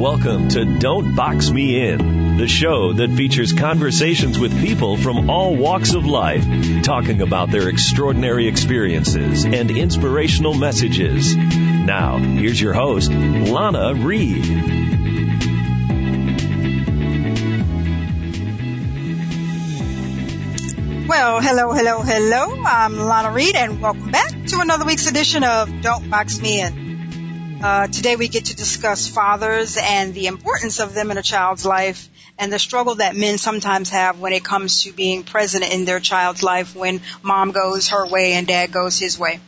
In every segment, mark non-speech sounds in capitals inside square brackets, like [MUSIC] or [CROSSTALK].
Welcome to Don't Box Me In, the show that features conversations with people from all walks of life, talking about their extraordinary experiences and inspirational messages. Now, here's your host, Lana Reed. Well, hello, hello, hello. I'm Lana Reed, and welcome back to another week's edition of Don't Box Me In. Uh, today we get to discuss fathers and the importance of them in a child's life and the struggle that men sometimes have when it comes to being present in their child's life when mom goes her way and dad goes his way.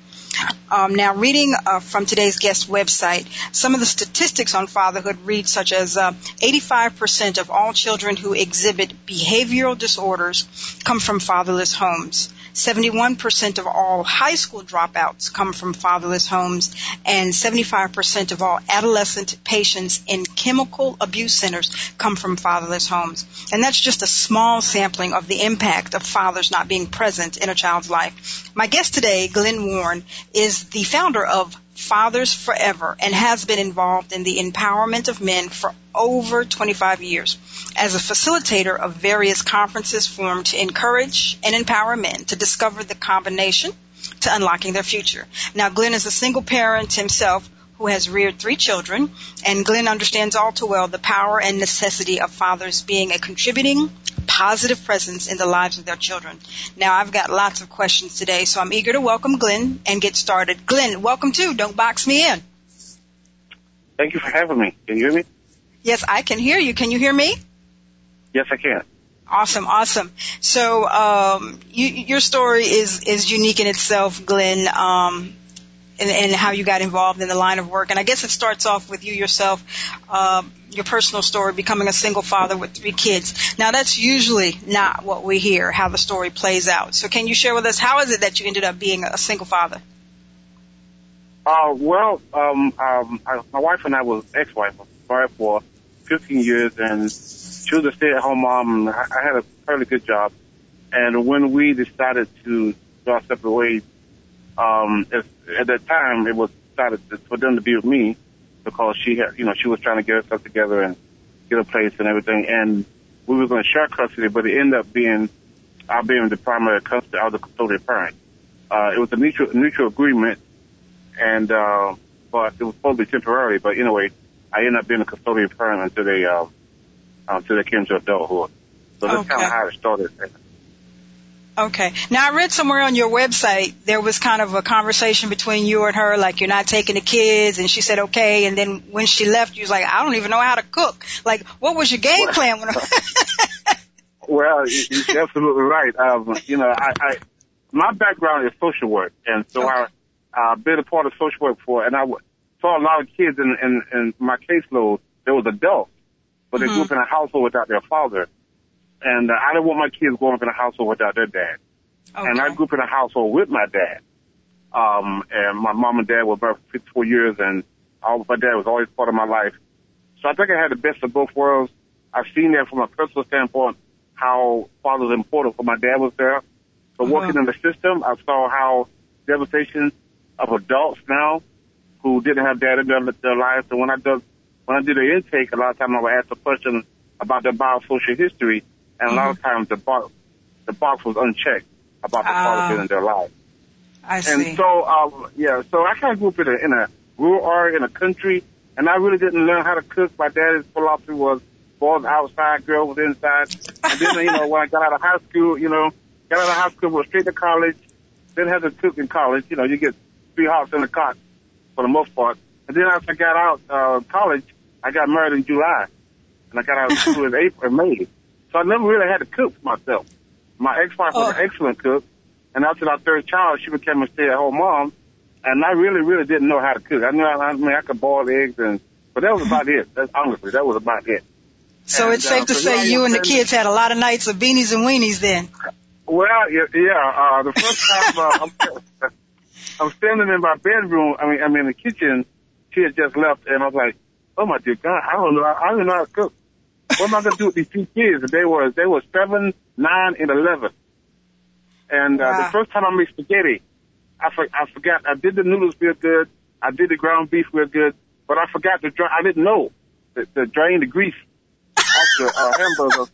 Um, now, reading uh, from today's guest website, some of the statistics on fatherhood read such as uh, 85% of all children who exhibit behavioral disorders come from fatherless homes. 71% of all high school dropouts come from fatherless homes, and 75% of all adolescent patients in chemical abuse centers come from fatherless homes. And that's just a small sampling of the impact of fathers not being present in a child's life. My guest today, Glenn Warren, is the founder of Fathers Forever and has been involved in the empowerment of men for over 25 years as a facilitator of various conferences formed to encourage and empower men to discover the combination to unlocking their future. Now, Glenn is a single parent himself who has reared three children, and Glenn understands all too well the power and necessity of fathers being a contributing, positive presence in the lives of their children. Now, I've got lots of questions today, so I'm eager to welcome Glenn and get started. Glenn, welcome to Don't Box Me In. Thank you for having me. Can you hear me? Yes, I can hear you. Can you hear me? Yes, I can. Awesome, awesome. So, um, you, your story is is unique in itself, Glenn. Um, and, and, how you got involved in the line of work. And I guess it starts off with you yourself, uh, your personal story, becoming a single father with three kids. Now that's usually not what we hear, how the story plays out. So can you share with us how is it that you ended up being a single father? Uh, well, um, um, I, my wife and I was ex-wife. Married for 15 years, and she was a stay-at-home mom. I, I had a fairly good job, and when we decided to go our separate ways, um, at that time it was decided for them to be with me because she had, you know, she was trying to get herself together and get a place and everything, and we were going to share custody, but it ended up being I being the primary custody, I was the custodial parent. Uh, it was a mutual, mutual agreement, and uh, but it was supposed to be temporary. But anyway, I ended up being a custodial parent until they uh, until they came to adulthood. So that's okay. kind of how it started. Okay. Now I read somewhere on your website there was kind of a conversation between you and her, like you're not taking the kids, and she said okay, and then when she left, you was like, I don't even know how to cook. Like, what was your game well, plan? When [LAUGHS] [LAUGHS] well, you're absolutely right. Um, you know, I, I my background is social work, and so okay. I I've been a part of social work for, and I saw a lot of kids in in, in my caseload. There was adults, but mm-hmm. they grew up in a household without their father and uh, I didn't want my kids growing up in a household without their dad. Okay. And I grew up in a household with my dad. Um, and my mom and dad were for 54 years, and all, my dad was always part of my life. So I think I had the best of both worlds. I've seen that from a personal standpoint, how father was important for my dad was there. But uh-huh. working in the system, I saw how devastation of adults now who didn't have dad in their, their lives. And when I did, when I did the intake, a lot of times I would ask a question about their biosocial history and mm-hmm. a lot of mm-hmm. times the box the box was unchecked about the uh, quality in their lives. I see. And so, um, yeah, so I kind of grew up in a, in a rural area, in a country, and I really didn't learn how to cook. My dad's philosophy was boys outside, girls inside. And then, you know, when I got out of high school, you know, got out of high school, went straight to college, didn't have to cook in college. You know, you get three hops in a cot for the most part. And then after I got out, uh, college, I got married in July. And I got out of school in April, May. So I never really had to cook for myself. My ex-wife was an oh. excellent cook, and after our third child, she became a stay-at-home mom, and I really, really didn't know how to cook. I knew, I, I mean, I could boil eggs, and but that was about it. That's honestly, that was about it. So and, it's safe uh, to say you and the kids had a lot of nights of beanies and weenies then. Well, yeah, yeah uh, the first time uh, I'm, I'm standing in my bedroom, I mean, I'm in the kitchen. She had just left, and I was like, "Oh my dear God, I don't know, I don't know how to cook." What am I going to do with these two kids? They were, they were seven, nine, and 11. And, uh, wow. the first time I made spaghetti, I, for, I forgot, I did the noodles real good. I did the ground beef real good, but I forgot to dry, I didn't know to, to drain the grease off the uh, hamburger.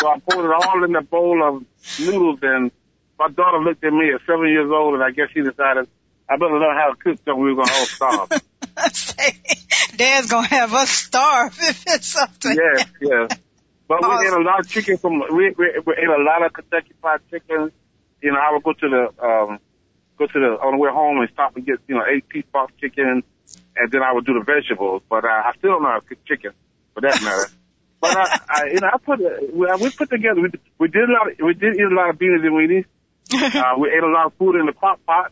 So I poured it all in the bowl of noodles and my daughter looked at me at seven years old and I guess she decided I better learn how to cook so we were going to all starve. [LAUGHS] Dad's to have us starve [LAUGHS] if it's something. Yes, yes. But we ate a lot of chicken from, we, we, we ate a lot of Kentucky Fried Chicken. You know, I would go to the, um, go to the, on the way home and stop and get, you know, eight piece box chicken and then I would do the vegetables. But uh, I still don't know how to cook chicken for that matter. [LAUGHS] but I, I, you know, I put, we, we put together, we, we did a lot of, we did eat a lot of beans and weenies. [LAUGHS] uh, we ate a lot of food in the crock pot.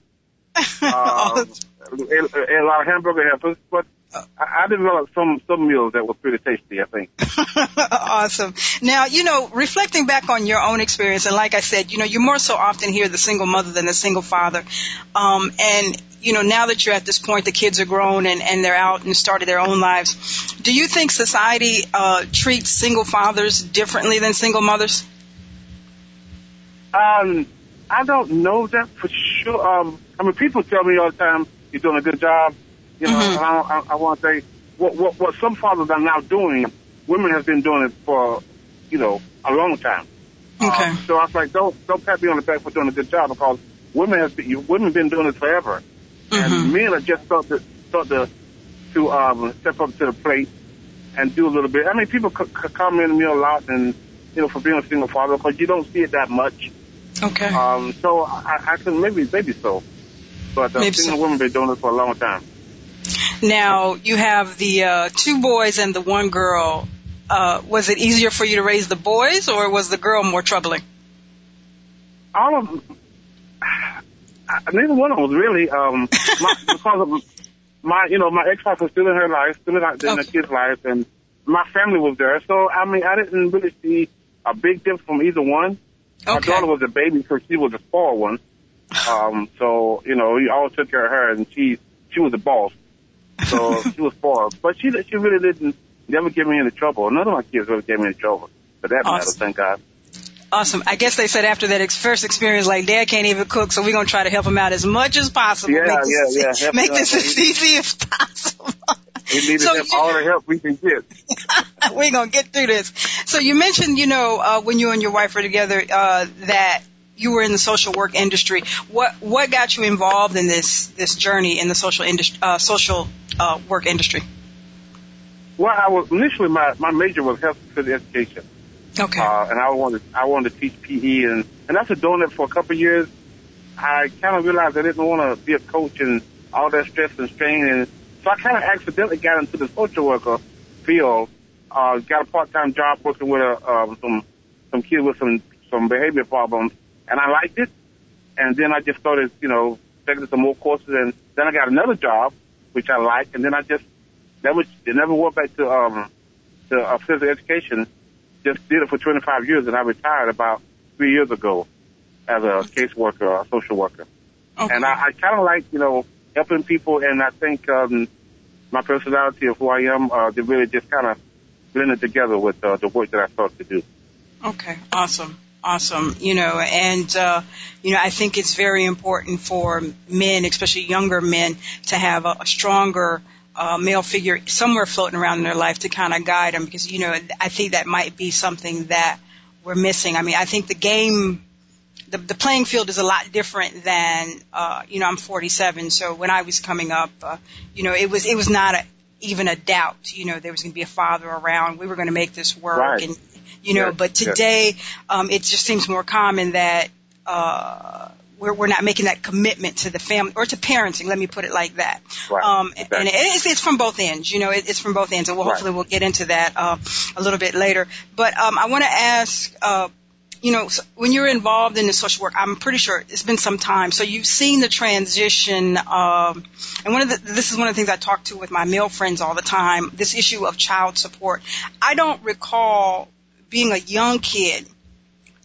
Um, ate, ate a lot of hamburger helpers, but I, I developed some some meals that were pretty tasty. I think. [LAUGHS] awesome. Now, you know, reflecting back on your own experience, and like I said, you know, you more so often hear the single mother than the single father, um, and you know, now that you're at this point, the kids are grown and, and they're out and started their own lives. Do you think society uh, treats single fathers differently than single mothers? Um, I don't know that for sure. Um, I mean, people tell me all the time, "You're doing a good job," you know. Mm-hmm. I, I, I want to say, what, what what some fathers are now doing, women have been doing it for, you know, a long time. Okay. Um, so I was like, don't don't pat me on the back for doing a good job because women have been, women have been doing it forever, mm-hmm. and men are just start to start to to um, step up to the plate and do a little bit. I mean, people c- c- comment me a lot, and you know, for being a single father because you don't see it that much. Okay. Um, so I, I can maybe maybe so, but uh, single so. women been doing it for a long time. Now you have the uh, two boys and the one girl. Uh, was it easier for you to raise the boys, or was the girl more troubling? All of them. Neither one of them was really um, [LAUGHS] my, because of my, you know, my ex-wife was still in her life, still in, in okay. the kids' life, and my family was there. So I mean, I didn't really see a big difference from either one. Okay. My daughter was a baby, so she was a spoiled one. Um, so, you know, he always took care of her and she, she was the boss. So she was spoiled. But she, she really didn't, never give me any trouble. None of my kids really gave me any trouble. For that awesome. matter, thank God. Awesome. I guess they said after that ex- first experience, like dad can't even cook, so we're gonna try to help him out as much as possible. Yeah, make this, yeah, yeah. [LAUGHS] make this as easy as possible. We need so all the help we can get. [LAUGHS] we're gonna get through this. So you mentioned, you know, uh, when you and your wife were together, uh, that you were in the social work industry. What what got you involved in this this journey in the social industry, uh, social uh, work industry? Well, I was initially my my major was health and education. Okay. Uh, and I wanted I wanted to teach PE and and after doing it for a couple of years, I kind of realized I didn't want to be a coach and all that stress and strain and so I kind of accidentally got into the social worker field. Uh, got a part-time job working with a, uh, some some kids with some some behavior problems, and I liked it. And then I just started, you know, taking some more courses, and then I got another job which I liked, and then I just never never went back to um to uh, physical education. Just did it for 25 years, and I retired about three years ago as a caseworker, a social worker. Okay. And I, I kind of like, you know, helping people, and I think um, my personality of who I am, uh, they really just kind of blended together with uh, the work that I thought to do. Okay, awesome. Awesome. You know, and, uh, you know, I think it's very important for men, especially younger men, to have a, a stronger, uh, male figure somewhere floating around in their life to kind of guide them because, you know, I think that might be something that we're missing. I mean, I think the game the, the playing field is a lot different than, uh, you know, I'm 47. So when I was coming up, uh, you know, it was, it was not a, even a doubt, you know, there was going to be a father around. We were going to make this work. Right. And, you know, yes. but today, yes. um, it just seems more common that, uh, we're, we're not making that commitment to the family or to parenting. Let me put it like that. Right. Um, exactly. and it's, it's from both ends, you know, it, it's from both ends. And we'll, hopefully we'll get into that, uh, a little bit later. But, um, I want to ask, uh, you know, when you're involved in the social work, I'm pretty sure it's been some time. So you've seen the transition. Um, and one of the, this is one of the things I talk to with my male friends all the time. This issue of child support. I don't recall being a young kid,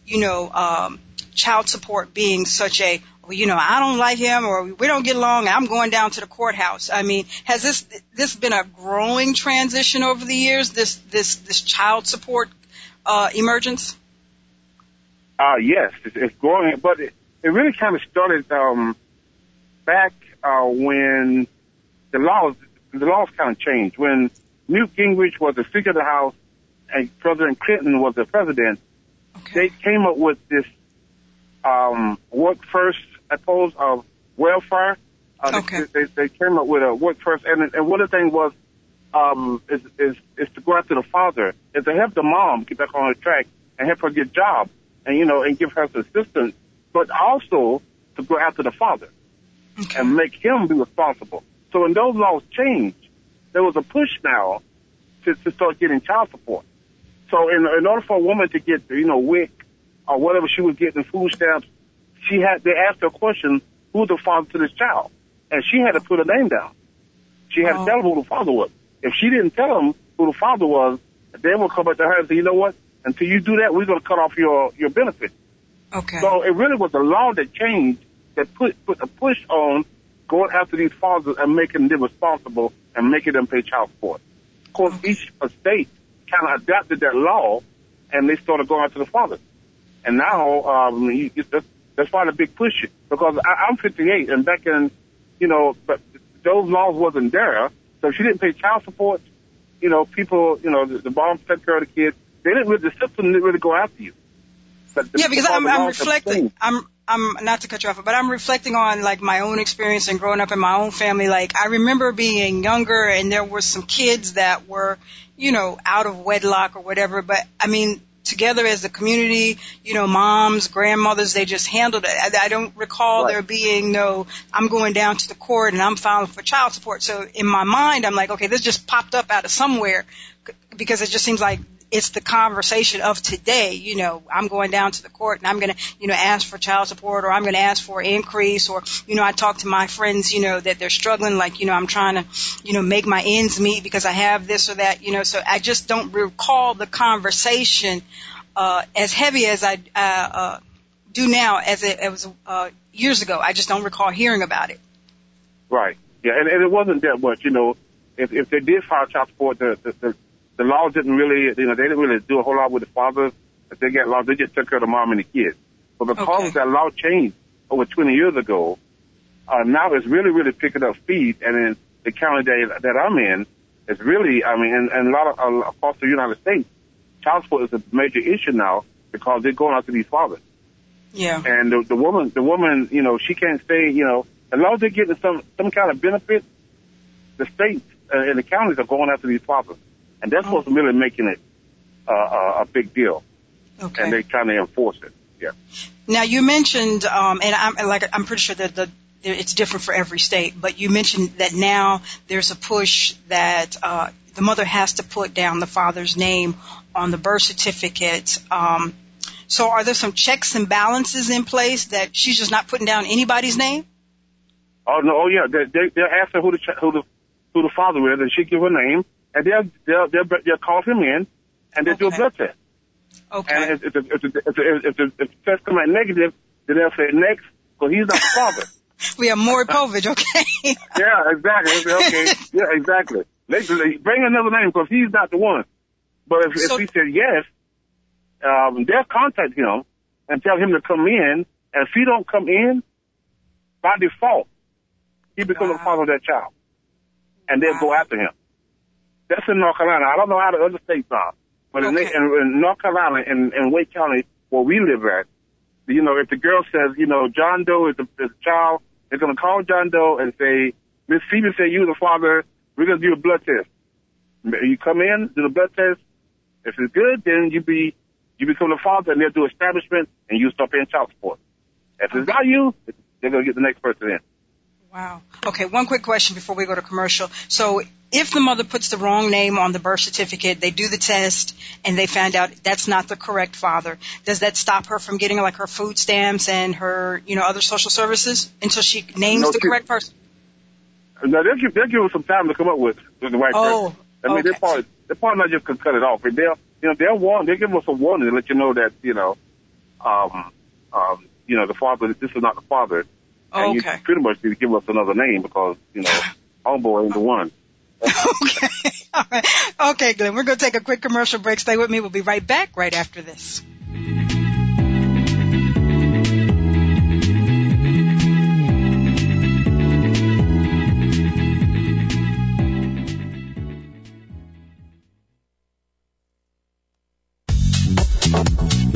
you know, um, child support being such a well, you know, I don't like him or we don't get along. I'm going down to the courthouse. I mean, has this this been a growing transition over the years? This this this child support uh, emergence? Uh, yes, it's, it's growing, but it, it really kind of started, um, back, uh, when the laws, the laws kind of changed. When Newt Gingrich was the Speaker of the House and President Clinton was the president, Okay. they came up with this um, work first approach of welfare. Uh, they- Okay. they, they, came up with a work first, and, and one of the things was um, is, is is to go after the father, is to help the mom get back on the track and help her get a job, and you know, and give her some assistance, but also to go after the father Okay. and make him be responsible. So when those laws changed, there was a push now to, to start getting child support. So in, in order for a woman to get, you know, WIC or whatever she was getting, food stamps, she had, they asked her a question, who's the father to this child? And she had to put a name down. She had Oh. to tell them who the father was. If she didn't tell them who the father was, they would come up to her and say, you know what? Until you do that, we're going to cut off your, your benefits. Okay. So it really was the law that changed that put put a push on going after these fathers and making them responsible and making them pay child support. Of course, each state kind of adapted that law, and they started going after the fathers. And now, um, you, that's, that's why the big push because I, I'm 58, and back in, you know, but those laws wasn't there. So if she didn't pay child support, you know, people, you know, the, the mom took care of the kids. They didn't really, the system didn't really go after you. But the- yeah, because I'm, I'm reflecting. I'm I'm not to cut you off, but I'm reflecting on like my own experience and growing up in my own family. Like I remember being younger, and there were some kids that were, you know, out of wedlock or whatever. But I mean, together as a community, you know, moms, grandmothers, they just handled it. I, I don't recall Right. there being no, I'm going down to the court and I'm filing for child support. So in my mind, I'm like, okay, this just popped up out of somewhere because it just seems like it's the conversation of today. You know, I'm going down to the court and I'm going to, you know, ask for child support or I'm going to ask for an increase or, you know, I talk to my friends, you know, that they're struggling, like, you know, I'm trying to, you know, make my ends meet because I have this or that, you know, so I just don't recall the conversation, uh, as heavy as I, uh, uh, do now as it, it was, uh, years ago. I just don't recall hearing about it. Right. Yeah, and, and it wasn't that much, you know. If if they did file child support, the the, the the law didn't really, you know, they didn't really do a whole lot with the fathers. If they got laws, they just took care of the mom and the kids. But because Okay. that law changed over 20 years ago, uh, now it's really, really picking up speed. And in the county that, that I'm in, it's really, I mean, and, and a lot of, uh, across the United States, child support is a major issue now because they're going after these fathers. Yeah. And the, the woman, the woman, you know, she can't stay, you know, as long as they're getting some, some kind of benefit, the states uh, and the counties are going after these fathers. And that's what's really making it, uh, a, big deal. Okay. And they're trying to enforce it. Yeah. Now you mentioned, um, and I'm like I'm pretty sure that the it's different for every state, but you mentioned that now there's a push that uh, the mother has to put down the father's name on the birth certificate. Um, so are there some checks and balances in place that she's just not putting down anybody's name? Oh no, oh yeah, they, they, they'll ask her who the, who the, who the father is and she give her name and they'll, they'll, they'll, they'll call him in and they'll do a blood test. Okay. And if, if, the- if, the- if, if, if the test come out negative, then they'll say next, because he's not the father. [LAUGHS] we have Maury Povich, okay? [LAUGHS] Yeah, exactly. They Okay, yeah, exactly. They, they bring another name because he's not the one. But if, So- if he said yes, um, they'll contact him and tell him to come in. And if he don't come in, by default, he becomes Wow. the father of that child, and they'll go after him. That's in North Carolina. I don't know how the other states are, but in, Okay. in, in North Carolina, in, in Wake County, where we live at, you know, if the girl says, you know, John Doe is the, is the child, they're going to call John Doe and say, Miss Phoebe said you the father. We're going to do a blood test. You come in, do the blood test. If it's good, then you be you become the father, and they'll do establishment, and you start paying child support. If it's not you, they're going to get the next person in. Wow. Okay, one quick question before we go to commercial. So, if the mother puts the wrong name on the birth certificate, they do the test, and they find out that's not the correct father, does that stop her from getting like her food stamps and her, you know, other social services until she names No, the she- correct person? No, they'll give they'll give us some time to come up with, the right Oh, person. I mean, okay. they're probably they're probably not just gonna cut it off. They'll you know they'll warn they'll give us a warning to let you know that you know, um, um, you know the father this is not the father, Oh, and okay. you pretty much need to give us another name because, you know, [LAUGHS] homeboy ain't the one. okay. [LAUGHS] All right. Okay, Glenn. We're going to take a quick commercial break. Stay with me. We'll be right back right after this.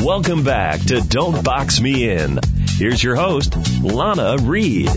Welcome back to Don't Box Me In Here's your host, Lana Reed.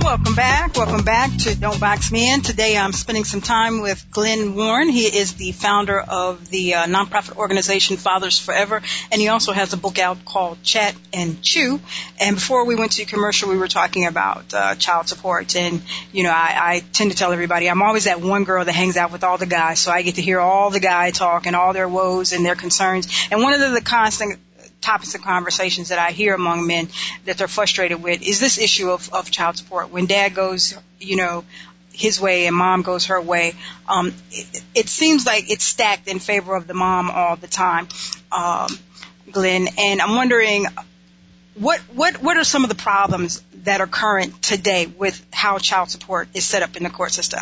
Welcome back. Welcome back to Don't Box Me In. Today I'm spending some time with Glenn Warren. He is the founder of the uh, nonprofit organization Fathers Forever, and he also has a book out called Chat and Chew. And before we went to commercial, we were talking about uh, child support. And, you know, I, I tend to tell everybody I'm always that one girl that hangs out with all the guys, so I get to hear all the guy talk and all their woes and their concerns. And one of the, the constant topics of conversations that I hear among men that they're frustrated with is this issue of, of child support. When dad goes, you know, his way and mom goes her way, um, it, it seems like it's stacked in favor of the mom all the time, um, Glenn. And I'm wondering, what what what are some of the problems that are current today with how child support is set up in the court system?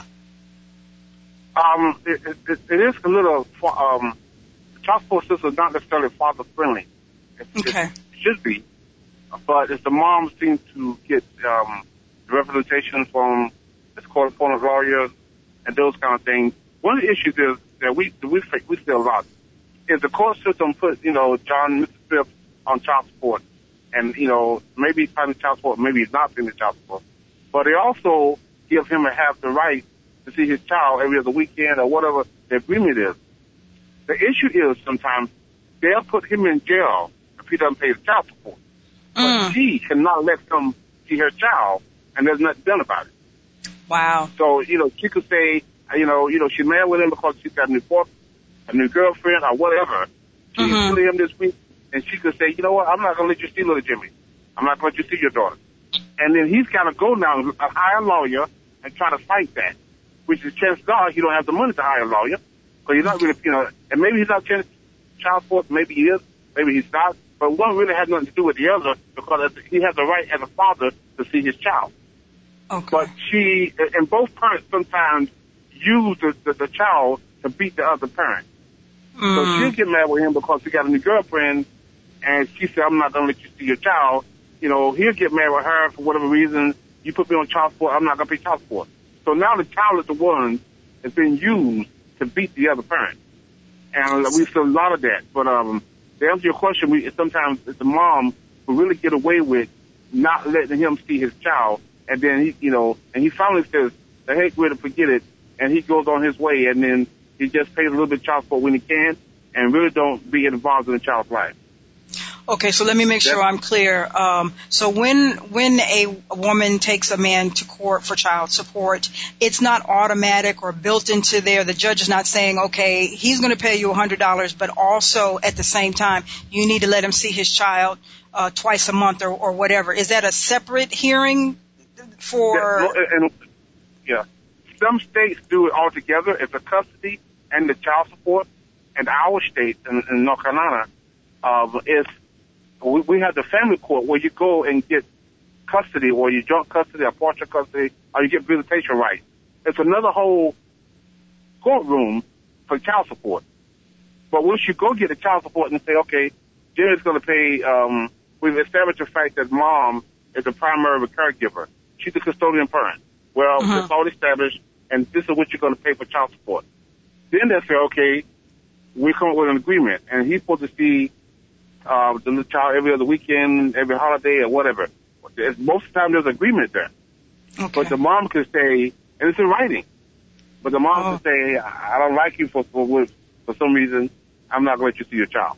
Um, it, it, it is a little um, child support system is not necessarily father friendly. Okay. It should be. But if the moms seem to get um, representation from the court appointed lawyers and those kind of things, one of the issues is that we we we see a lot is the court system put you know John Smith on child support, and you know maybe he's paying child support, maybe he's not paying child support, but they also give him a half the right to see his child every other weekend or whatever the agreement is. The issue is sometimes they'll put him in jail if he doesn't pay the child support. Mm. But she cannot let them see her child, and there's nothing done about it. Wow. So, you know, she could say, you know, you know, she's mad with him because she's got a new boyfriend, a new girlfriend, or whatever. She's Mhm. mm him this week, and she could say, you know what, I'm not going to let you see little Jimmy. I'm not going to let you see your daughter. And then he's got to go now and hire a lawyer and try to fight that, which is chances are he don't have the money to hire a lawyer. Because he's not really, you know, and maybe he's not child support, maybe he is, maybe he's not. But one really has nothing to do with the other because he has the right as a father to see his child. Okay. But she, and both parents sometimes use the, the, the child to beat the other parent. So Mm. she'll get mad with him because he got a new girlfriend and she said, I'm not going to let you see your child. You know, he'll get mad with her for whatever reason. You put me on child support, I'm not going to pay child support. So now the child is the one that's been used to beat the other parent. And we see a lot of that. But, um, to answer your question, we, sometimes the mom who really get away with not letting him see his child. And then he, you know, and he finally says, the heck with it, forget it. And he goes on his way and then he just pays a little bit of child support when he can and really don't be involved in the child's life. Okay, so let me make sure I'm clear. Um, so when when a woman takes a man to court for child support, it's not automatic or built into there. The judge is not saying, okay, he's going to pay you $100, but also at the same time, you need to let him see his child uh, twice a month or, or whatever. Is that a separate hearing for? Yeah, and, yeah, some states do it all together. It's a custody and the child support. And our state in, in North Carolina uh, is we, we have the family court where you go and get custody, or you joint custody, or partial custody, or you get visitation rights. It's another whole courtroom for child support. But once you go get the child support and say, okay, Jimmy's going to pay, um, we've established the fact that mom is the primary caregiver. She's the custodian parent. Well, Mhm. it's all established, and this is what you're going to pay for child support. Then they say, okay, we come up with an agreement, and he's supposed to see uh, the little child every other weekend, every holiday, or whatever. Most of the time, there's agreement there. Okay. But the mom could say, and it's in writing. But the mom Oh. could say, I don't like you for for for some reason. I'm not going to let you see your child.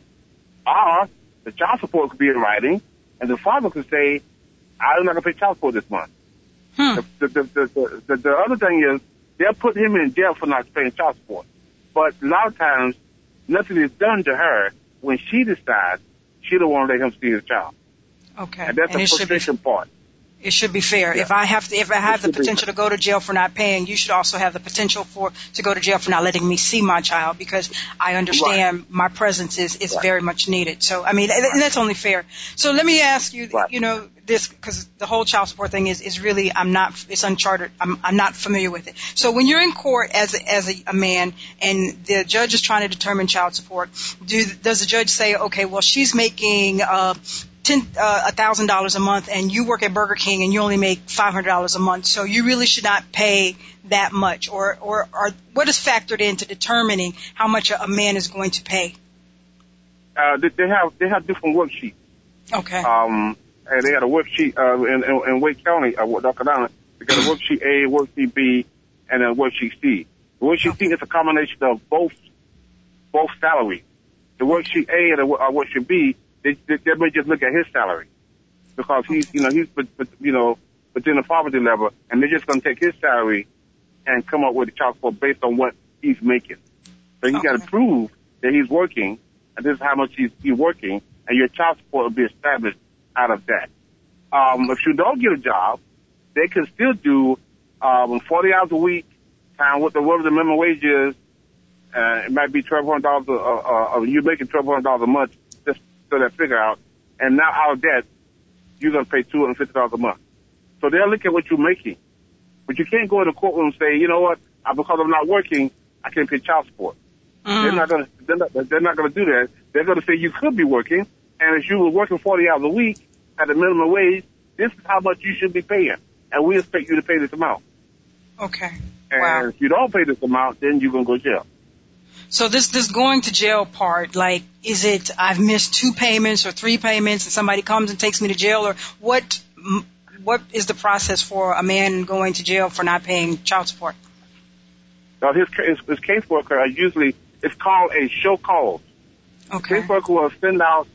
Or the child support could be in writing, and the father could say, I'm not going to pay child support this month. Hmm. The, the, the, the, the other thing is they'll put him in jail for not paying child support. But a lot of times, nothing is done to her when she decides she don't want to let him see his child. Okay. And that's And the should be part. It should be fair. Yeah. If I have to, if I have the potential to go to jail for not paying, you should also have the potential for to go to jail for not letting me see my child because I understand my presence is is Right. very much needed. So I mean, and and that's only fair. So let me ask you, Right. you know, this because the whole child support thing is is really I'm not it's uncharted. I'm I'm not familiar with it. So when you're in court as a, as a, a man and the judge is trying to determine child support, do does the judge say, okay, well she's making uh, ten uh, a thousand dollars a month and you work at Burger King and you only make five hundred dollars a month, so you really should not pay that much, or or or what is factored into determining how much a, a man is going to pay? uh, they, they have they have different worksheets. Okay. Um, and they had a worksheet uh, in, in, in Wake County, uh, North Carolina. They got a worksheet A, worksheet B, and a worksheet C. The worksheet C is a combination of both both salaries. The worksheet A and the uh, worksheet B, they, they, they may just look at his salary because he's you know he's but, but, you know within the poverty level, and they're just going to take his salary and come up with a child support based on what he's making. So you got to prove that he's working, and this is how much he's, he's working, and your child support will be established out of that. Um, if you don't get a job, they can still do um, 40 hours a week, time what the whatever the minimum wage is. Uh, it might be twelve hundred dollars. Uh, uh, uh, you're making twelve hundred dollars a month. So that figure out, and now out of that, you're gonna pay two hundred fifty dollars a month. So they'll look at what you're making, but you can't go in the courtroom and say, you know what, because I'm not working, I can't pay child support. They're Mm. not gonna they're not, they're not gonna do that. They're gonna say you could be working, and if you were working 40 hours a week at the minimum wage, this is how much you should be paying, and we expect you to pay this amount. Okay. And Wow. if you don't pay this amount, then you're gonna go to jail. So this this going to jail part, like, is it I've missed two payments or three payments, and somebody comes and takes me to jail, or what? What is the process for a man going to jail for not paying child support? Now his his, his caseworker usually it's called a show cause. Okay. Caseworker will send out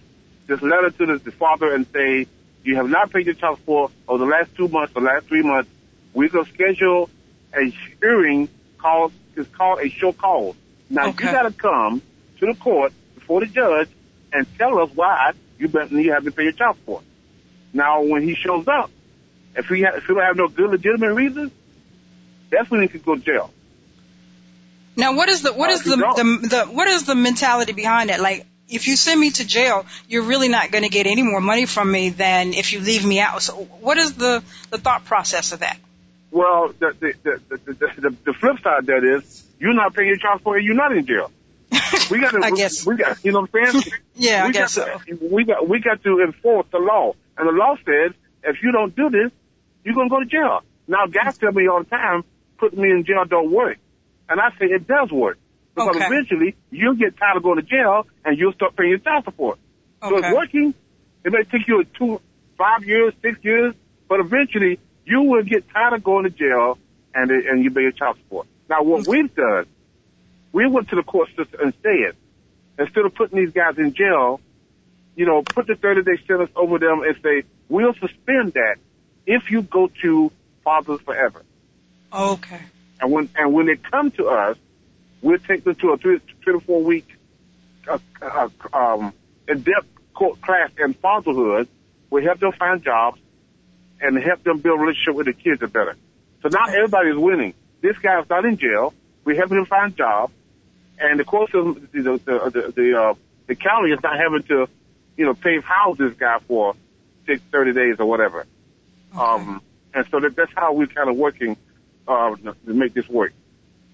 this letter to the, the father and say, you have not paid your child support over the last two months, the last three months. We're going to schedule a hearing called, it's called a show cause. Now Okay. you got to come to the court before the judge and tell us why you, been, you haven't paid your child support. Now when he shows up, if he, ha- if he don't have no good legitimate reasons, that's when he could go to jail. Now, what is the what Uh, is the, the the what is the mentality behind it? Like, if you send me to jail, you're really not going to get any more money from me than if you leave me out. So, what is the the thought process of that? Well, the the the the, the, the, the flip side of that is you're not paying your child support and you're not in jail. [LAUGHS] We got to, I guess. we got, you know what I'm saying? [LAUGHS] Yeah, I guess to, We got, we got to enforce the law, and the law says if you don't do this, you're gonna go to jail. Now, guys tell me all the time, putting me in jail don't work, and I say it does work because Okay. eventually you'll get tired of going to jail and you'll start paying your child support. Okay. So it's working. It may take you two, five years, six years, but eventually you will get tired of going to jail and it, and you pay your child support. Now, what we've done, we went to the court system and said, instead of putting these guys in jail, you know, put the 30 day sentence over them and say, we'll suspend that if you go to Fathers Forever. Okay. And when, and when they come to us, we'll take them to a three, three to four week, uh, uh, um, in-depth court class in fatherhood. We help them find jobs and help them build a relationship with the kids better. So now everybody's winning. This guy's not in jail. We help him find jobs, and the court system, the the the, the, uh, the county is not having to, you know, pay house this guy for six, thirty days or whatever. Um, and so that, that's how we're kind of working uh, to make this work.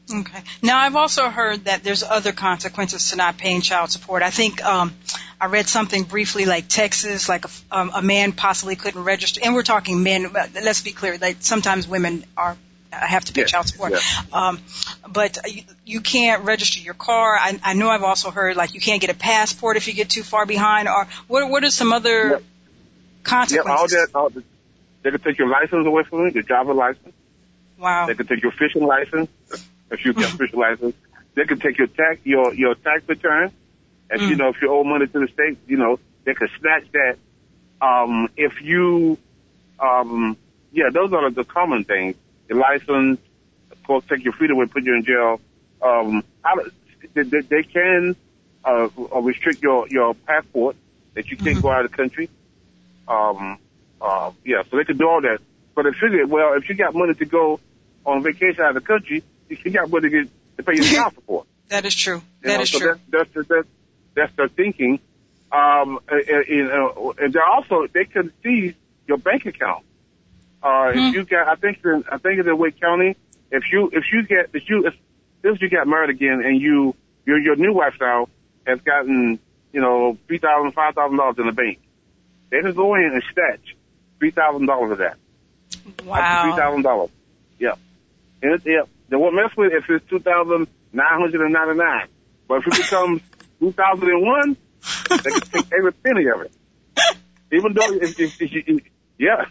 Okay. Now I've also heard that there's other consequences to not paying child support. I think um, I read something briefly like Texas, like a, um, a man possibly couldn't register, and we're talking men. But let's be clear, like sometimes women are have to pay Yes, child support. yes. Um, but you, you can't register your car. I, I know I've also heard like you can't get a passport if you get too far behind. Or what? What are some other Yep. Yeah, all that. All the, they could take your license away from you, your driver license. Wow. They could take your fishing license if you get a [LAUGHS] fishing license. They could take your tax your your tax return. If you Mm. know if you owe money to the state, you know they could snatch that. Um, if you, um, yeah, those are the common things. Your license, of course, take your freedom away, put you in jail. Um, I, they, they, they can uh, uh, restrict your your passport that you can't go out of the country. Um, uh, yeah, so they could do all that. But they figure, well, if you got money to go on vacation out of the country, you got money to, get, to pay your [LAUGHS] child support. that is true. You That know, is so true. That's, that's, that's, that's their thinking. Um, and, and, uh, and they're also, they can seize your bank account. Uh, Hmm. if you got, I think it's in, I think it's in Wake County. If you, if you get, if you, if, if you got married again and you, your, your new wife now has gotten, you know, three thousand, five thousand dollars in the bank, they can go in and snatch three thousand dollars of that. To three Wow. thousand dollars. Yeah. And it, yeah. They won't mess with it if it's two thousand nine hundred and ninety nine. But if it becomes [LAUGHS] two thousand and one, they can take every penny of it. Even though, if, if, if you, yeah,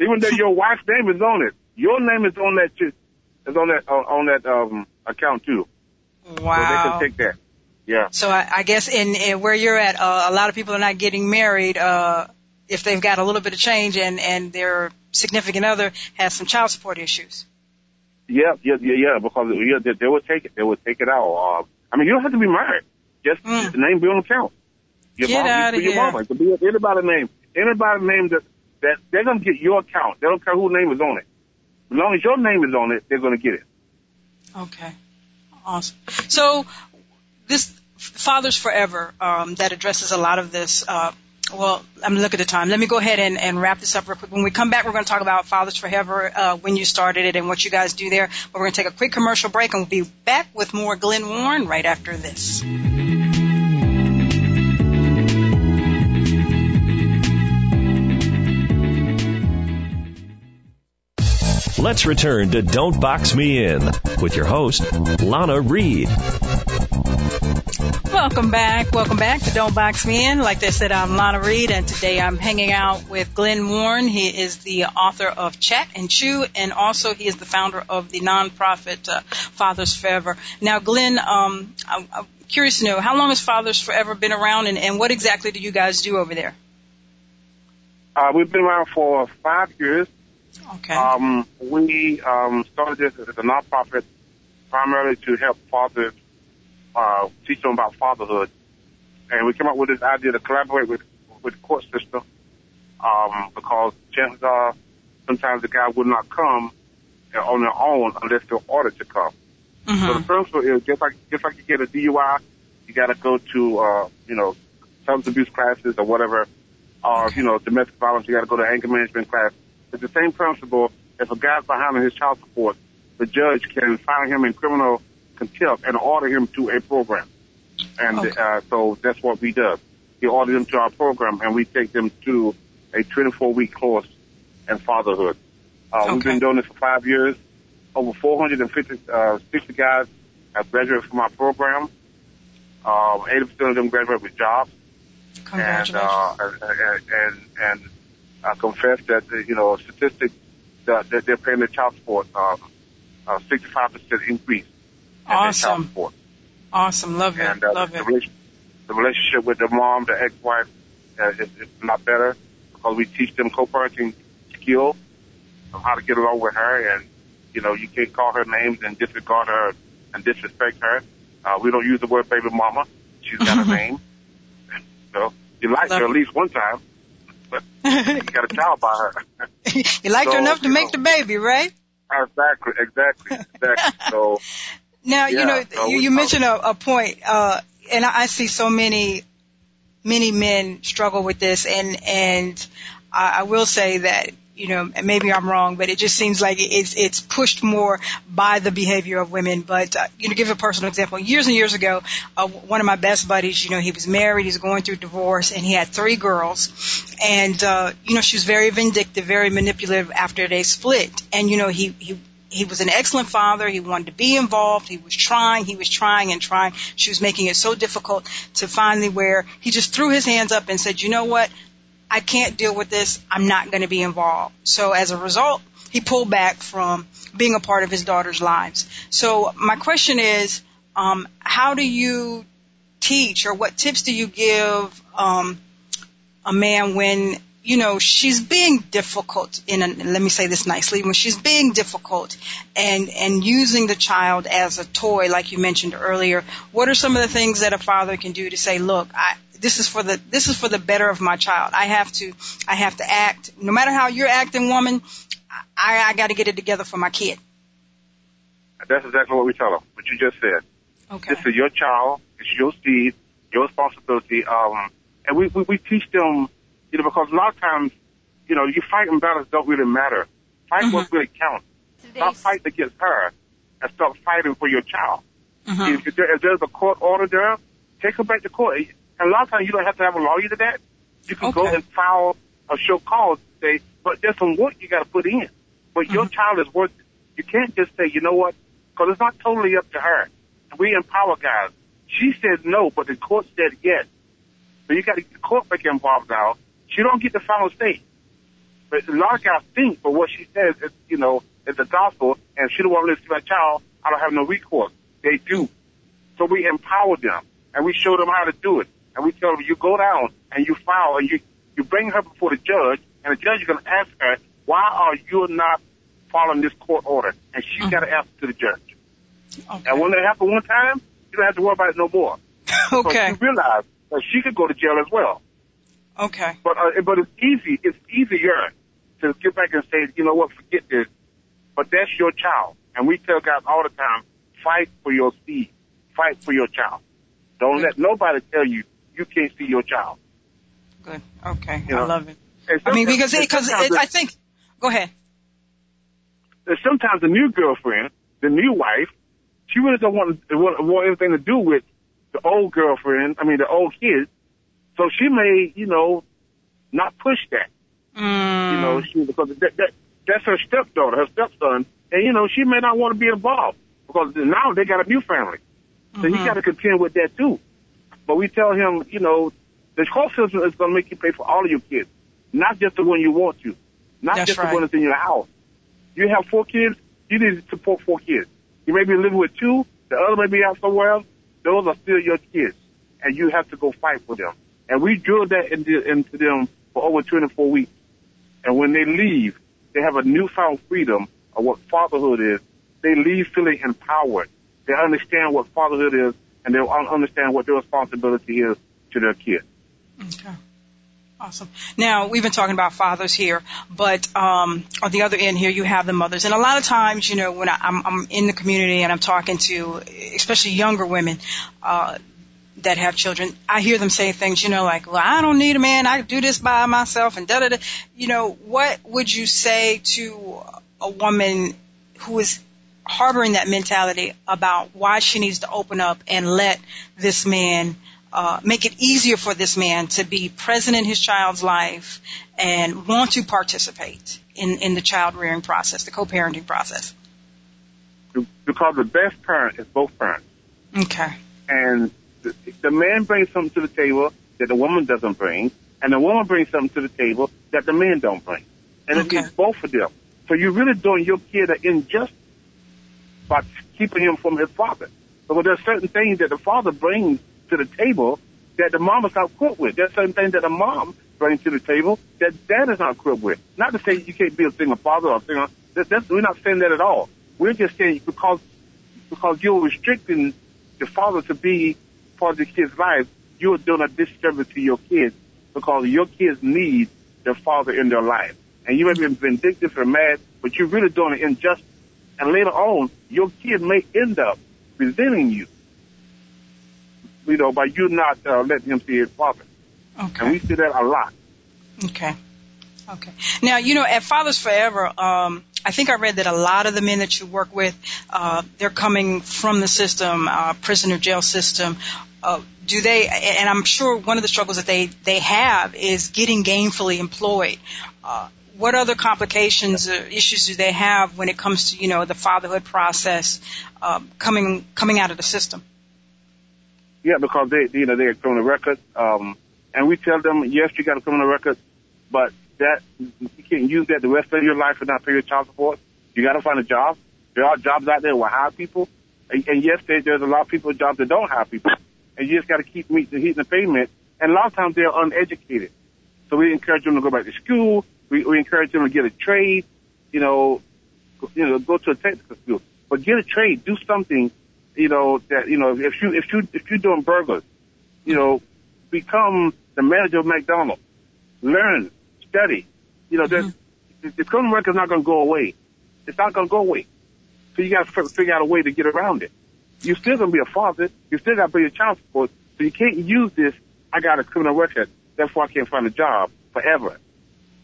even though your wife's name is on it, your name is on that, is on that, on, that, um, account too. Wow. So they can take that. Yeah. So I, I guess in, in where you're at, uh, a lot of people are not getting married, uh, if they've got a little bit of change and, and their significant other has some child support issues. Yeah, yeah, yeah, yeah, because yeah, they, they would take it. They would take it out. Uh, I mean, you don't have to be married. Just Mm. the name be on the account. Your Get mom, outta your here. mama. It could be anybody's name. Anybody name that, that they're gonna get your account. They don't care whose name is on it. As long as your name is on it, they're gonna get it. Okay. Awesome. So this Fathers Forever, um, that addresses a lot of this, uh, well, I'm look at the time. Let me go ahead and, and wrap this up real quick. When we come back, we're going to talk about Fathers Forever, uh, when you started it and what you guys do there. But we're going to take a quick commercial break and we'll be back with more Glenn Warren right after this. Let's return to Don't Box Me In with your host, Lana Reed. Welcome back. Welcome back to Don't Box Me In. Like they said, I'm Lana Reed, and today I'm hanging out with Glenn Warren. He is the author of Chat and Chew, and also he is the founder of the nonprofit uh, Fathers Forever. Now, Glenn, um, I'm, I'm curious to know how long has Fathers Forever been around, and, and what exactly do you guys do over there? Uh, we've been around for five years. Okay. Um, we um, started this as a nonprofit primarily to help fathers uh, teach them about fatherhood, and we came up with this idea to collaborate with with the court system um, because chances are sometimes the guy would not come uh, on their own unless they're ordered to come. So the Mhm. principle is just like just like you get a DUI, you got to go to uh, you know substance abuse classes or whatever, or you know domestic violence, you got to go to anger management class. It's the same principle. If a guy's behind on his child support, the judge can fine him in criminal contempt and order him to a program. And Okay. uh, so that's what we do. We order them to our program, and we take them to a 24-week course in fatherhood. Uh, We've been doing this for five years. Over 450, uh, 60 guys have graduated from our program. Um, 80% of them graduate with jobs and Congratulations. uh, and and, and uh, confess that uh, you know statistics that, that they're paying their child support um, uh, 65% increase in child Awesome. support. awesome. Love it. And uh, Love the, it. the relationship with the mom, the ex-wife, uh, is, is a lot better because we teach them co-parenting skills of how to get along with her, and you know you can't call her names and disregard her and disrespect her. Uh, we don't use the word baby mama. She's got a [LAUGHS] name. So you like Love her at least one time, but [LAUGHS] you got a child by her. [LAUGHS] you liked her enough to make know. the baby, right? exactly, exactly, exactly. [LAUGHS] So Now, you know, so you, you mentioned a, a point, uh, and I, I see so many, many men struggle with this, and and I, I will say that you know maybe I'm wrong, but it just seems like it's it's pushed more by the behavior of women. But uh, you know, give a personal example. Years and years ago, uh, one of my best buddies, you know, he was married, he's going through divorce, and he had three girls, and uh, you know, she was very vindictive, very manipulative after they split, and you know, he he he was an excellent father. He wanted to be involved. He was trying. He was trying and trying. She was making it so difficult to finally where he just threw his hands up and said, you know what? I can't deal with this. I'm not going to be involved. So as a result, he pulled back from being a part of his daughter's lives. So my question is, um, how do you teach or what tips do you give um, a man when you know she's being difficult in a, let me say this nicely when she's being difficult and and using the child as a toy like you mentioned earlier what are some of the things that a father can do to say look I this is for the this is for the better of my child I have to I have to act no matter how you're acting woman I I got to get it together for my kid that's exactly what we tell them. What you just said. okay This is your child. It's your seed, your responsibility. Um, and we, we, we teach them, you know, because a lot of times, you know, you fighting battles don't really matter. Fight what really counts. Stop fighting against her and start fighting for your child. Mhm. If, there, if there's a court order there, take her back to court. And a lot of times you don't have to have a lawyer to that. You can go and file a show cause, say, but there's some work you got to put in. But your child is worth it. You can't just say, you know what, because it's not totally up to her. We empower guys. She said no, but the court said yes. So you got to get the court back involved now. She don't get the final say. But a lot of guys think, but what she says is, you know, is the gospel, and she don't want to listen to my child, I don't have no recourse. They do. So we empower them, and we show them how to do it. And we tell them, you go down, and you file, and you, you bring her before the judge, and the judge is going to ask her, why are you not following this court order? And she's mm-hmm. got to answer to the judge. Okay. And when that happens one time, you don't have to worry about it no more. [LAUGHS] okay. So you realize that she could go to jail as well. Okay. But uh, but it's easy. It's easier to get back and say, you know what, forget this. But that's your child, and we tell guys all the time, fight for your seed, fight for your child. Don't Good. let nobody tell you you can't see your child. Good. Okay. You know? I love it. I mean, because because I think. Go ahead. Sometimes the new girlfriend, the new wife, she really don't want, want, want anything to do with the old girlfriend. I mean, the old kids. So she may, you know, not push that. Mm. You know, she because that, that that's her stepdaughter, her stepson, and you know she may not want to be involved because now they got a new family, so mm-hmm. he got to contend with that too. But we tell him, you know, the court system is going to make you pay for all of your kids, not just the one you want to, not that's just right. the one that's in your house. You have four kids, you need to support four kids. You may be living with two, the other may be out somewhere else. Those are still your kids, and you have to go fight for them. And we drilled that into, into them for over 24 weeks. And when they leave, they have a newfound freedom of what fatherhood is. They leave feeling empowered. They understand what fatherhood is, and they understand what their responsibility is to their kids. Okay. Awesome. Now we've been talking about fathers here, but um, on the other end here you have the mothers, and a lot of times, you know, when I, I'm, I'm in the community and I'm talking to, especially younger women uh, that have children, I hear them say things, you know, like, "Well, I don't need a man. I do this by myself," and da da da. You know, what would you say to a woman who is harboring that mentality about why she needs to open up and let this man? uh, make it easier for this man to be present in his child's life and want to participate in, in the child rearing process, the co-parenting process? Because the best parent is both parents. Okay. And the, man brings something to the table that the woman doesn't bring, and the woman brings something to the table that the man don't bring. And okay. it's both of them. So you're really doing your kid an injustice by keeping him from his father. Because there's certain things that the father brings to the table that the mom is not equipped with. There's certain things that the mom brings to the table that dad is not equipped with. Not to say you can't be a single father or a single. That, that's, we're not saying that at all. We're just saying because because you're restricting the father to be part of the kid's life, you're doing a disservice to your kids because your kids need their father in their life. And you may be vindictive or mad, but you're really doing an injustice. And later on, your kid may end up resenting you you know, by you not uh, letting him see his father. Okay. And we see that a lot. Okay. Okay. Now, you know, at Fathers Forever, um, I think I read that a lot of the men that you work with, uh, they're coming from the system, uh, prison or jail system. Uh, do they, and I'm sure one of the struggles that they, they have is getting gainfully employed. Uh, what other complications or issues do they have when it comes to, you know, the fatherhood process, uh, coming, coming out of the system? Yeah, because they, you know, they have criminal record. Um, and we tell them, yes, you got a criminal record, but that, you can't use that the rest of your life and not pay your child support. You got to find a job. There are jobs out there where hire people. And, and yes, there, there's a lot of people jobs that don't hire people. And you just got to keep meeting the heat and the pavement. And a lot of times they're uneducated. So we encourage them to go back to school. We, we encourage them to get a trade, you know, you know, go to a technical school. But get a trade, do something you know, that, you know, if you, if you, if you're doing burgers, you know, become the manager of McDonald's. Learn, study. You know, mm-hmm. the criminal record is not going to go away. It's not going to go away. So you got to figure out a way to get around it. You're still going to be a father. You still got to pay your child support. So you can't use this, I got a criminal record, therefore I can't find a job forever.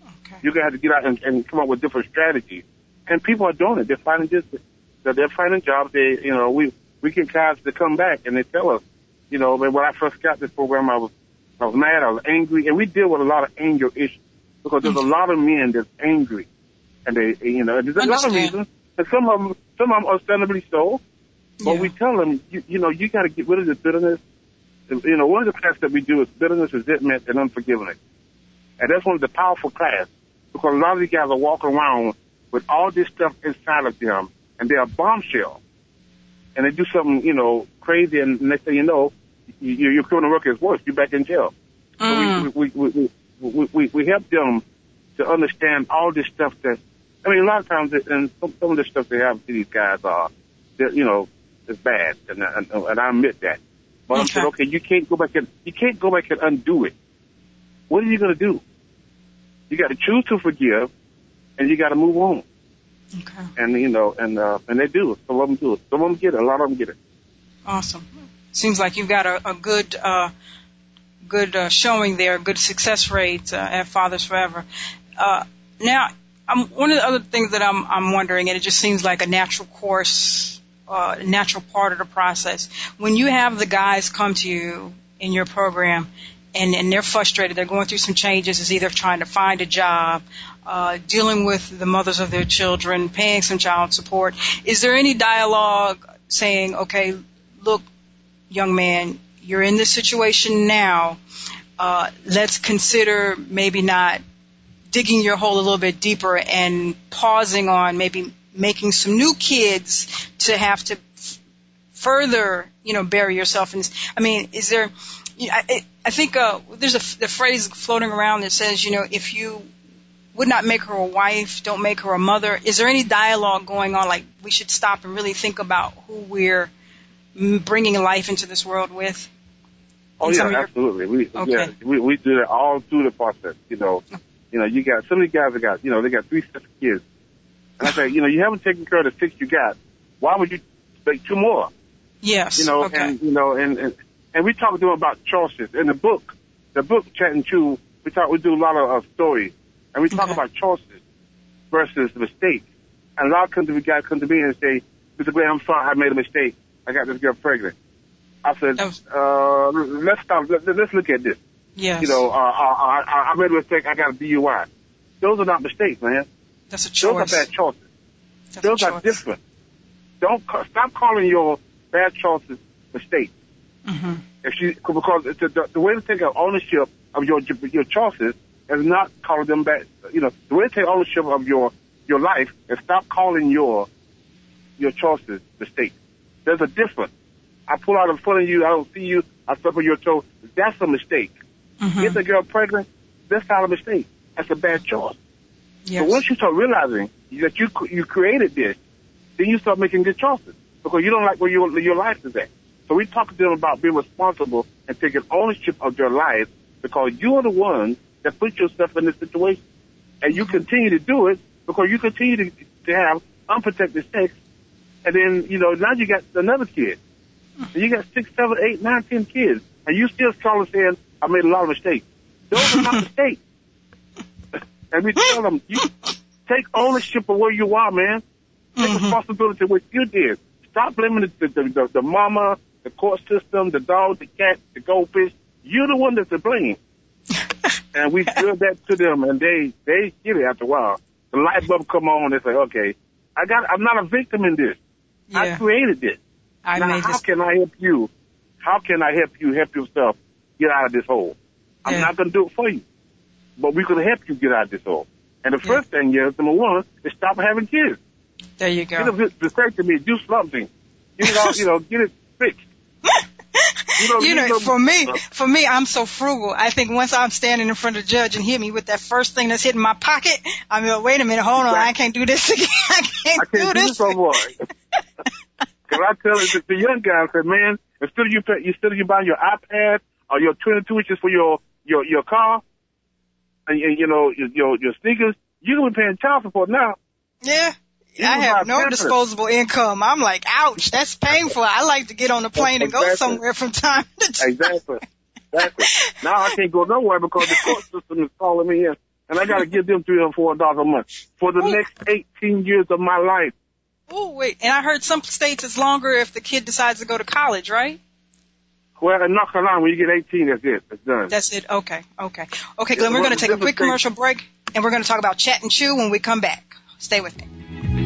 Okay. You're going to have to get out and, and come up with different strategies. And people are doing it. They're finding this, they're finding jobs. They, you know, we, we get guys to come back and they tell us, you know, when I first got this program, I was, I was mad, I was angry, and we deal with a lot of anger issues because there's a mm-hmm. lot of men that's angry, and they, you know, there's a lot of reasons, and some of them, some of them understandably so, but yeah. we tell them, you, you know, you got to get rid of the bitterness, you know, one of the classes that we do is bitterness, resentment, and unforgiveness. And that's one of the powerful class because a lot of these guys are walking around with all this stuff inside of them and they're a bombshell. And they do something, you know, crazy and next thing you know, you, your criminal record is worse. You're back in jail. Mm. So we, we, we, we, we, we help them to understand all this stuff that, I mean, a lot of times, and some, some of the stuff they have to these guys are, you know, is bad, and, and, and I admit that. But I'm saying, okay, you can't go back and you can't go back and undo it. What are you going to do? You got to choose to forgive, and you got to move on. Okay. And you know, and uh, and they do. Some of them do it. Some of them get it. A lot of them get it. Awesome. Seems like you've got a, a good uh, good uh, showing there, good success rate uh, at Fathers Forever. Uh, now, I'm, one of the other things that I'm, I'm wondering, and it just seems like a natural course, uh, natural part of the process. When you have the guys come to you in your program, and, and they're frustrated, they're going through some changes, is either trying to find a job, uh, dealing with the mothers of their children, paying some child support. Is there any dialogue saying, okay, look, young man, you're in this situation now. Uh, let's consider maybe not digging your hole a little bit deeper and pausing on maybe making some new kids to have to f- further, you know, bury yourself in this. I mean, is there, I, I think, uh, there's a, the phrase floating around that says, you know, if you would not make her a wife, don't make her a mother. Is there any dialogue going on? Like we should stop and really think about who we're bringing life into this world with? Oh yeah, absolutely. We okay. yeah, we we do that all through the process. You know, you know, you got some of these guys that got, you know, they got three sets of kids. And I say, you know, you haven't taken care of the six you got. Why would you make two more? Yes. You know, okay. and you know, and, and and we talk to them about choices in the book. The book Chat and Chew, we talk, we do a lot of uh, stories, and we talk okay. about choices versus the mistakes. And a lot of come to guys come to me and say, Mr. Glenn, I'm sorry, I made a mistake. I got this girl pregnant. I said, uh, let's stop. Let, us look at this. Yes. You know, uh, I, I, I made a mistake. I got a DUI. Those are not mistakes, man. That's a choice. Those are bad choices. That's Those are different. Don't stop calling your bad choices mistakes. Mm-hmm. If you because the, the, the way to take ownership of your your choices is not calling them bad. You know, the way to take ownership of your your life is stop calling your your choices mistakes. There's a difference. I pull out in front of you. I don't see you. I step on your toe. That's a mistake. Mm-hmm. Get the girl pregnant. That's not a mistake. That's a bad choice. Yes. But once you start realizing that you you created this, then you start making good choices because you don't like where your your life is at. So we talk to them about being responsible and taking ownership of their life because you are the one that put yourself in this situation, and you continue to do it because you continue to, to have unprotected sex, and then you know now you got another kid, and you got six, seven, eight, nine, ten kids, and you still calling saying I made a lot of mistakes. Those are not [LAUGHS] mistakes. And we tell them, you take ownership of where you are, man. Take Mm-hmm. responsibility of what you did. Stop blaming the, the, the, the mama, the court system, the dog, the cat, the goldfish. You're the one that's to blame. [LAUGHS] and we drill that to them, and they they get it after a while. The light bulb come on, and they say, okay, I got, I'm not a victim in this. I created this. I now, how this. can I help you? How can I help you help yourself get out of this hole? I'm Yeah. not going to do it for you, but going to help you get out of this hole. And the Yeah. first thing is, number one, is stop having kids. There you Get go. a vasectomy, do something. Get it all, you know, get it fixed. [LAUGHS] You know, you you know, know- for me, for me, I'm so frugal. I think once I'm standing in front of the judge and hit me with that first thing that's hitting my pocket, I'm like, wait a minute, hold on, I can't do this [LAUGHS] again. I can't, I can't do do this more. [LAUGHS] Cause I tell the, the young guy, I said, man, instead of you, pay, instead of you buying your iPad or your 22 inches for your, your, your car, and, and you know, your, your, your sneakers, you're going to be paying child support now. Yeah. You I have no Pampers. disposable income. I'm like, ouch, that's painful. I like to get on the plane and go somewhere from time to time. Exactly. Exactly. Now I can't go nowhere because the court system is calling me in, and I got to give them three hundred four dollars a month for the next eighteen years of my life. Oh wait, and I heard some states it's longer if the kid decides to go to college, right? Well, in North Carolina, when you get eighteen, that's it. It's done. That's it. Okay, okay, okay, Glenn. We're going to take a quick commercial break, and we're going to talk about chat and chew when we come back. Stay with me.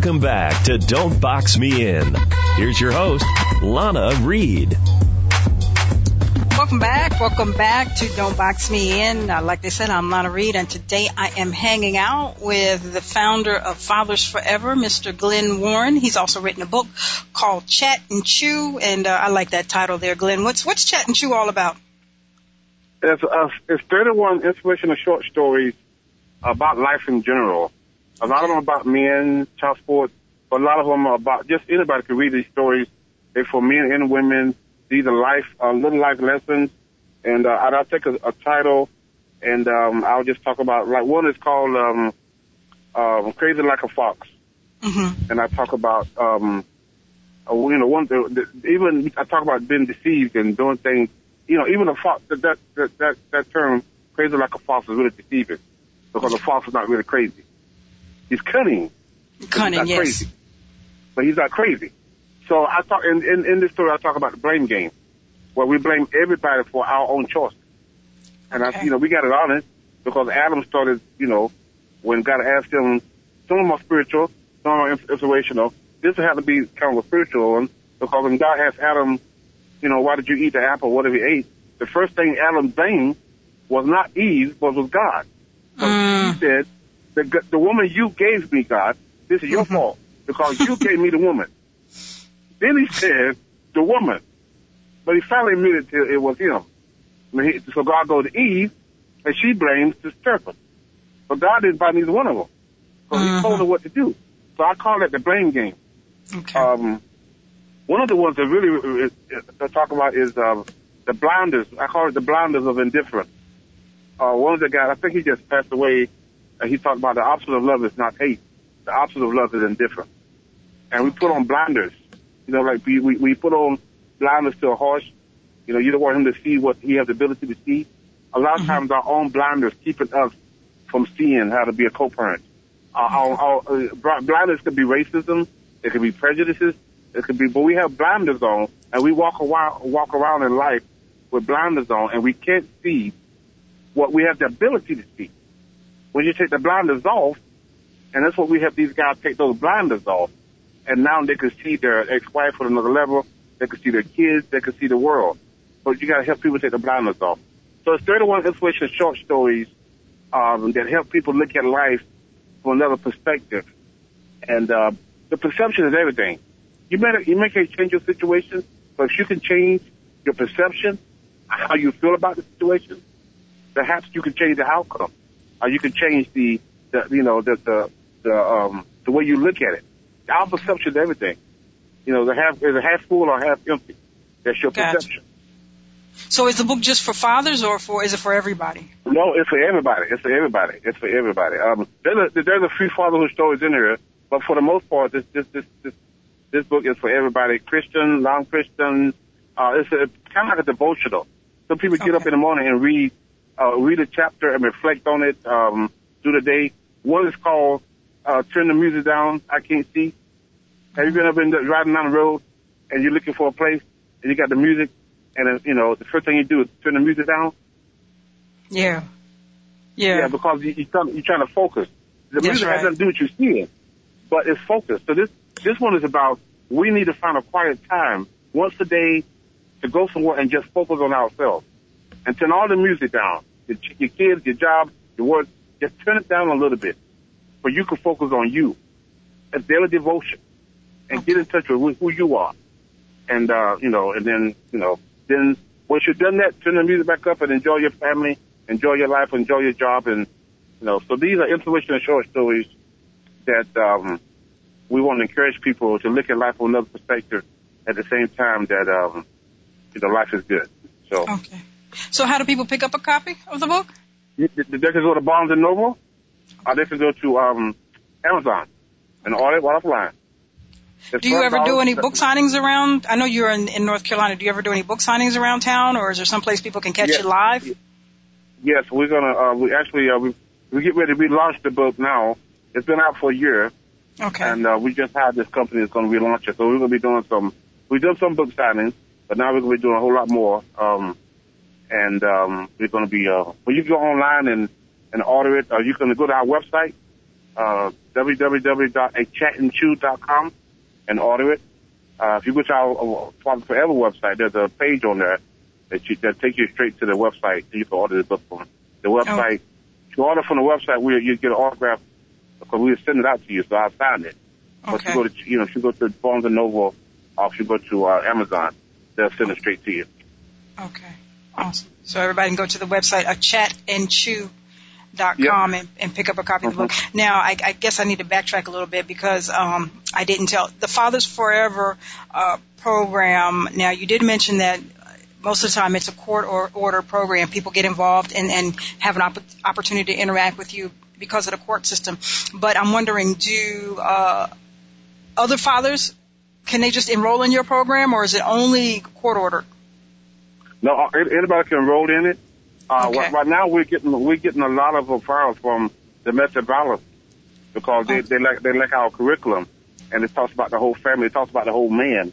Welcome back to Don't Box Me In. Here's your host, Lana Reed. Welcome back. Welcome back to Don't Box Me In. Uh, like they said, I'm Lana Reed, and today I am hanging out with the founder of Fathers Forever, Mr. Glenn Warren. He's also written a book called Chat and Chew, and uh, I like that title there, Glenn. What's what's Chat and Chew all about? It's, uh, it's 31 inspirational short stories about life in general. A lot of them about men, child sports, but a lot of them are about just anybody can read these stories. They're for men and women these are life, uh, little life lessons. And, uh, I'll take a, a title and, um, I'll just talk about, like, one is called, um, um, Crazy Like a Fox. Mm-hmm. And I talk about, um, uh, you know, one, the, the, even I talk about being deceived and doing things, you know, even a fox, that, that, that, that, that term, crazy like a fox is really deceiving because a fox is not really crazy. He's cunning. Cunning, he's yes. crazy. But he's not crazy. So I talk in, in, in this story. I talk about the blame game, where we blame everybody for our own choice. And I, you know, we got it honest because Adam started, you know, when God asked him, some of them are spiritual, some are ins- inspirational. This had to be kind of a spiritual one because when God asked Adam, you know, why did you eat the apple? What have you ate? The first thing Adam blamed was not Eve, but was God. So Mm. he said, the, the woman you gave me, God, this is your Mm-hmm. fault because you gave me the woman. [LAUGHS] Then he said, the woman. But he finally admitted to it was him. And he- So God goes to Eve, and she blames the serpent. But God didn't find neither one of them. So he told her what to do. So I call it the blame game. Okay. Um, one of the ones that really uh, uh, talk about is um, the blinders. I call it the blinders of indifference. Uh, one of the guys, I think he just passed away, and he talked about the opposite of love is not hate. The opposite of love is indifference. And we put on blinders. You know, like we, we, we put on blinders to a horse. You know, you don't want him to see what he has the ability to see. A lot of times our own blinders keeping us from seeing how to be a co-parent. Uh, our, our, uh, blinders could be racism. It could be prejudices. It could be, but we have blinders on and we walk around, walk around in life with blinders on and we can't see what we have the ability to see. When you take the blinders off, and that's what we have these guys take those blinders off, and now they can see their ex-wife at another level. They can see their kids. They can see the world. But you got to help people take the blinders off. So it's 31 inspirational short stories um, that help people look at life from another perspective. And uh, the perception is everything. You may you may change your situation, but if you can change your perception, how you feel about the situation, perhaps you can change the outcome, or you can change the, the you know the the the um the way you look at it. Our perception is everything. You know, the half is a half full or half empty. That's your Gotcha. perception. so is the book just for fathers, or for is it for everybody? No, it's for everybody. It's for everybody. It's for everybody. Um, there's a, there's a few fatherhood stories in here, but for the most part, this this this this, this book is for everybody. Christian, non-Christian. Uh, it's a, kind of like a devotional. Some people get up in the morning and read uh, read a chapter and reflect on it um, through the day. One is called uh, "Turn the Music Down." I can't see. Have you been up in the, riding down the road and you're looking for a place and you got the music and uh, you know the first thing you do is turn the music down? Yeah. Yeah. Yeah, because you, you're, trying, you're trying to focus. The That's music right. has nothing to do with you seeing, but it's focused. So this this one is about we need to find a quiet time once a day to go somewhere and just focus on ourselves and turn all the music down. Your, your kids, your job, your work, just turn it down a little bit, so you can focus on you. A daily devotion, and get in touch with who you are, and uh, you know, and then you know, then once you've done that, turn the music back up and enjoy your family, enjoy your life, enjoy your job, and you know, so these are inspirational short stories that um, we want to encourage people to look at life from another perspective. At the same time, that um, you know, life is good. So Okay. So how do people pick up a copy of the book? they can go to Barnes and Noble, or they can go to um, Amazon and order it while offline. It's Do you ever do any book signings around? I know you're in, in North Carolina. Do you ever do any book signings around town, or is there someplace people can catch Yeah. you live? Yes, we're gonna. Uh, we actually uh, we we get ready to relaunch the book now. It's been out for a year, Okay. and uh, we just had this company that's going to relaunch it. So we're going to be doing some. We've done some book signings, but now we're going to be doing a whole lot more. Um, and um, we're going to be. Uh, well, you go online and and order it. Uh, you can go to our website, uh, www.achatandchew.com and order it. Uh, if you go to our Father Forever website, there's a page on there that you, that take you straight to the website. You can order the book from the website. If you order from the website, we you get an autograph because we send it out to you, so I signed it. But if you go to, you know, if you go to Barnes and Noble, or if you go to uh, Amazon, they'll send it straight to you. Okay. Awesome. So everybody can go to the website, a chatandchew.com and, chew dot com and pick up a copy of the book. Now, I, I guess I need to backtrack a little bit because um, I didn't tell the Fathers Forever uh, program. Now, you did mention that most of the time it's a court or order program. People get involved and, and have an opp- opportunity to interact with you because of the court system. But I'm wondering, do uh, other fathers can they just enroll in your program, or is it only court order? No, uh, anybody can enroll in it. Uh, Okay. right, now we're getting we're getting a lot of referrals from domestic violence because they they like they like our curriculum, and it talks about the whole family. It talks about the whole man.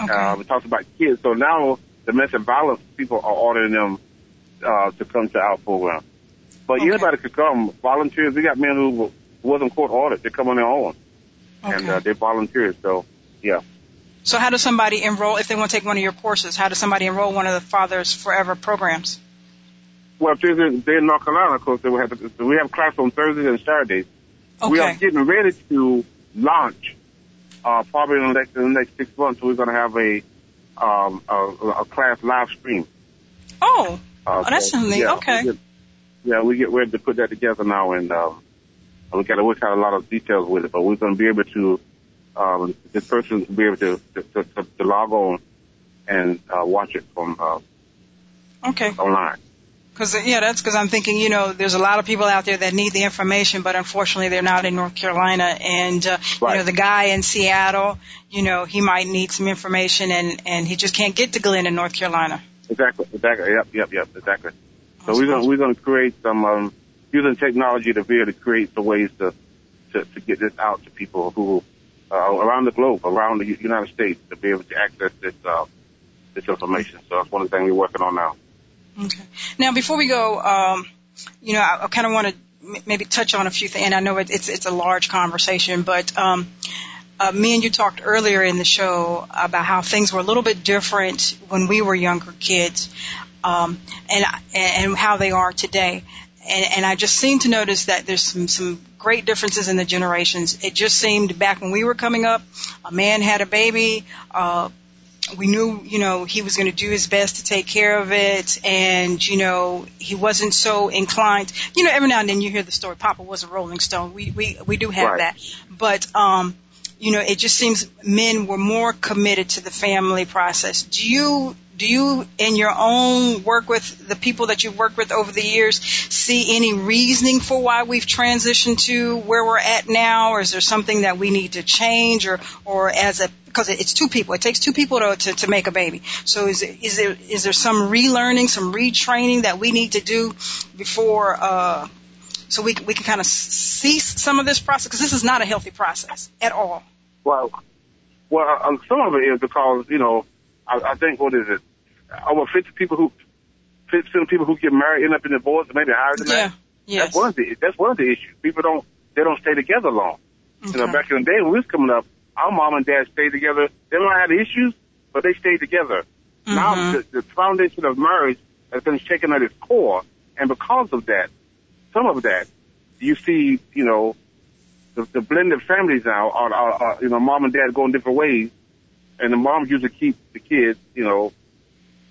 Okay. Uh, it talks about kids. So now domestic violence people are ordering them uh, to come to our program. But Okay. anybody could come. Volunteers. We got men who wasn't court ordered. They come on their own, and uh, they volunteer. So yeah. So how does somebody enroll if they want to take one of your courses? How does somebody enroll one of the Fathers Forever programs? Well, if they're in, they're in North Carolina, of course, they will have to, we have class on Thursdays and Saturdays. Okay. We are getting ready to launch, uh, probably in the next, in the next six months, we're going to have a, um, a, a class live stream. Oh, Uh, Oh, that's so, neat. yeah, Okay. we get- yeah, we get ready to put that together now and, um, we got to work out a lot of details with it, but we're going to be able to, um, this person will be able to, to, to, to, to log on and, uh, watch it from, uh, okay. online. Because yeah, that's because I'm thinking, you know, there's a lot of people out there that need the information, but unfortunately they're not in North Carolina. And uh, you know, the guy in Seattle, you know, he might need some information, and and he just can't get to Glenn in North Carolina. Exactly, exactly. Yep, yep, yep, exactly. So we're gonna we're gonna create some um, using technology to be able to create some ways to to, to get this out to people who uh, around the globe, around the United States, to be able to access this uh, this information. So that's one of the things we're working on now. Okay. Now, before we go, um, you know, I, I kind of want to m- maybe touch on a few things, and I know it, it's it's a large conversation, but um, uh, me and you talked earlier in the show about how things were a little bit different when we were younger kids, um, and and how they are today. And, and I just seem to notice that there's some some great differences in the generations. It just seemed back when we were coming up, a man had a baby. Uh, we knew, you know, he was going to do his best to take care of it, and you know, he wasn't so inclined. You know, every now and then you hear the story. Papa was a Rolling Stone. We we we do have Right. that, but um, you know, it just seems men were more committed to the family process. Do you do you in your own work with the people that you've worked with over the years see any reasoning for why we've transitioned to where we're at now? Or is there something that we need to change? Or or as a because it's two people. It takes two people to to, to make a baby. So is it, is there is there some relearning some retraining that we need to do before uh so we we can kind of cease some of this process because this is not a healthy process at all Well, well, uh, some of it is because you know, I, I think what is it? Over fifty people who, fifty of people who get married end up in divorce, maybe higher than yeah that. yes That's one of the that's one of the issues. People don't they don't stay together long. You know, back in the day when we was coming up, our mom and dad stayed together. They don't have issues, but they stayed together. Now Mhm. the, the foundation of marriage has been shaken at its core, and because of that, some of that, you see, you know, the, the blended families now are, are, are, you know, mom and dad going different ways, and the mom usually keep the kids, you know,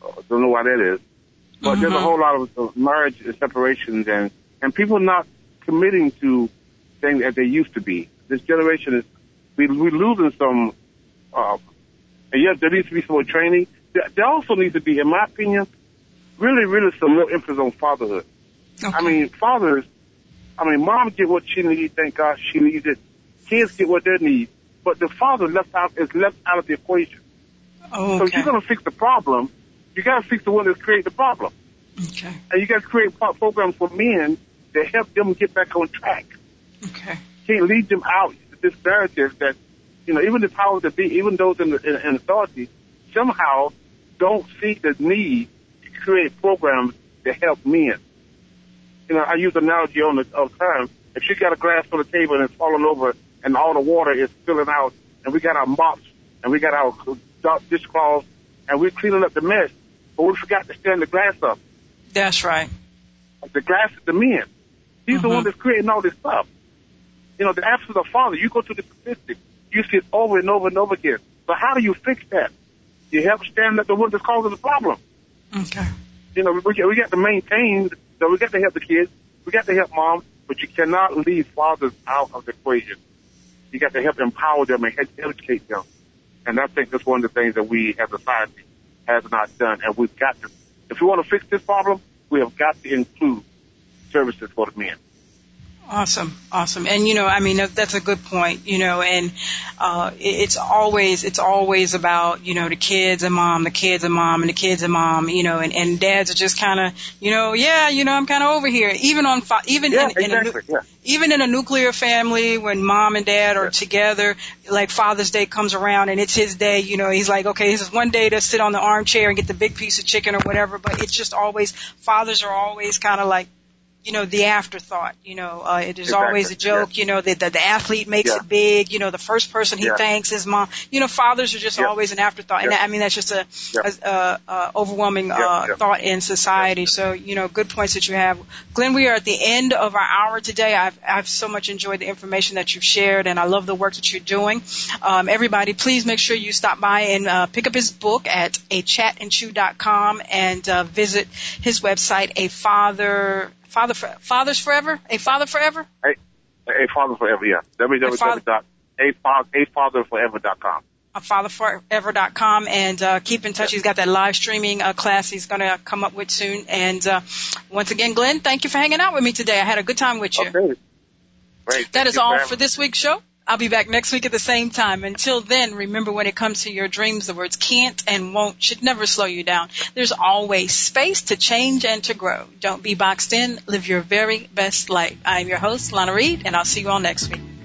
uh, don't know why that is. But there's a Mhm. whole lot of, of marriage and separations and, and people not committing to things that they used to be. This generation is, we, we're losing some, uh, and yes, there needs to be some more training. There, there also needs to be, in my opinion, really, really some more emphasis on fatherhood. Okay. I mean, fathers, I mean, mom get what she needs, thank God she needs it. Kids get what they need. But the father left out is left out of the equation. So if okay you're gonna fix the problem, you gotta fix the one that's creating the problem. okay And you gotta create programs for men to help them get back on track. okay can't lead them out this narrative that, you know, even the powers that be, even those in, the, in, in authority, somehow don't see the need to create programs to help men. You know, I use the analogy on the all the time. if you got a glass on the table and it's falling over and all the water is spilling out and we got our mops and we got our dishcloths and we're cleaning up the mess, but we forgot to stand the glass up. That's right. The glass is the men. He's mm-hmm. the one that's creating all this stuff. You know, the absence of father, you go to the statistics, you see it over and over and over again. So how do you fix that? You help stand up the one that's causing the problem. Okay. You know, we, we got to maintain, so we got to help the kids, we got to help moms, but you cannot leave fathers out of the equation. You got to help empower them and educate them. And I think that's one of the things that we as a society has not done. And we've got to, if we want to fix this problem, we have got to include services for the men. Awesome, awesome, and you know, I mean, that's a good point. You know, and uh, it's always it's always about you know the kids and mom, the kids and mom, and the kids and mom. You know, and and dads are just kind of you know, yeah, you know, I'm kind of over here. Even on even yeah, in, exactly, in a, yeah. even in a nuclear family when mom and dad are yeah. together, like Father's Day comes around and it's his day. You know, he's like, okay, this is one day to sit on the armchair and get the big piece of chicken or whatever. But it's just always fathers are always kind of like you know, the afterthought. You know, uh, it is exactly. always a joke. Yeah. You know, that the, the athlete makes yeah. it big. You know, the first person he yeah. thanks is mom. You know, fathers are just always an afterthought, and I mean that's just a, a, a, a overwhelming uh, thought in society. So, you know, good points that you have, Glenn. We are at the end of our hour today. I've I've so much enjoyed the information that you've shared, and I love the work that you're doing. Um, everybody, please make sure you stop by and uh, pick up his book at a chatandchew.com and uh, visit his website, a father Father, for, Fathers Forever? A Father Forever? A, a Father Forever, yeah. www.afatherforever.com fatherforever.com and uh, keep in touch. He's got that live streaming uh, class he's going to come up with soon. And uh, once again, Glenn, thank you for hanging out with me today. I had a good time with you. Okay. Great. That is all for this week's show. I'll be back next week at the same time. Until then, remember when it comes to your dreams, the words can't and won't should never slow you down. There's always space to change and to grow. Don't be boxed in. Live your very best life. I'm your host, Lana Reed, and I'll see you all next week.